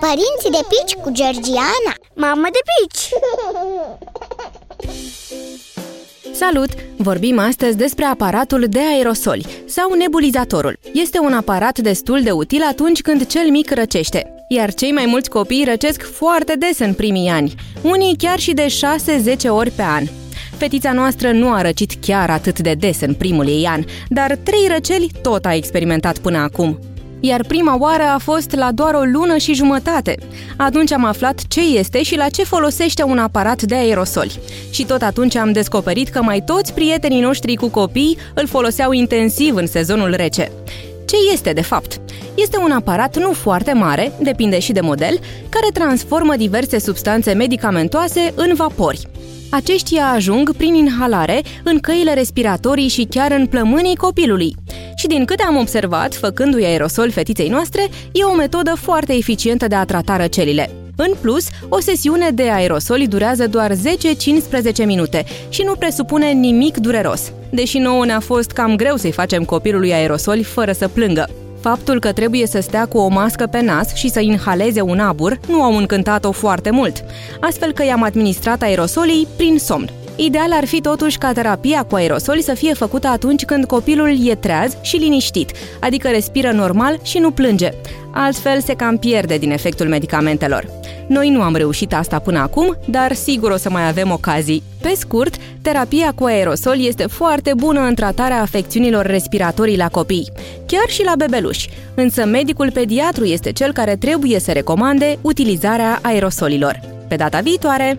Părinții de pici cu Georgiana Mamă de pici! Salut! Vorbim astăzi despre aparatul de aerosoli sau nebulizatorul. Este un aparat destul de util atunci când cel mic răcește. Iar cei mai mulți copii răcesc foarte des în primii ani, unii chiar și de 6-10 ori pe an. Fetița noastră nu a răcit chiar atât de des în primul ei an, dar trei răceli tot a experimentat până acum iar prima oară a fost la doar o lună și jumătate. Atunci am aflat ce este și la ce folosește un aparat de aerosoli. Și tot atunci am descoperit că mai toți prietenii noștri cu copii îl foloseau intensiv în sezonul rece. Ce este, de fapt? Este un aparat nu foarte mare, depinde și de model, care transformă diverse substanțe medicamentoase în vapori. Aceștia ajung prin inhalare în căile respiratorii și chiar în plămânii copilului. Și din câte am observat, făcându-i aerosol fetiței noastre, e o metodă foarte eficientă de a trata răcelile. În plus, o sesiune de aerosoli durează doar 10-15 minute și nu presupune nimic dureros, deși nouă ne-a fost cam greu să-i facem copilului aerosoli fără să plângă. Faptul că trebuie să stea cu o mască pe nas și să inhaleze un abur nu au încântat-o foarte mult, astfel că i-am administrat aerosolii prin somn. Ideal ar fi totuși ca terapia cu aerosoli să fie făcută atunci când copilul e treaz și liniștit, adică respiră normal și nu plânge. Altfel se cam pierde din efectul medicamentelor. Noi nu am reușit asta până acum, dar sigur o să mai avem ocazii. Pe scurt, terapia cu aerosol este foarte bună în tratarea afecțiunilor respiratorii la copii, chiar și la bebeluși, însă medicul pediatru este cel care trebuie să recomande utilizarea aerosolilor. Pe data viitoare!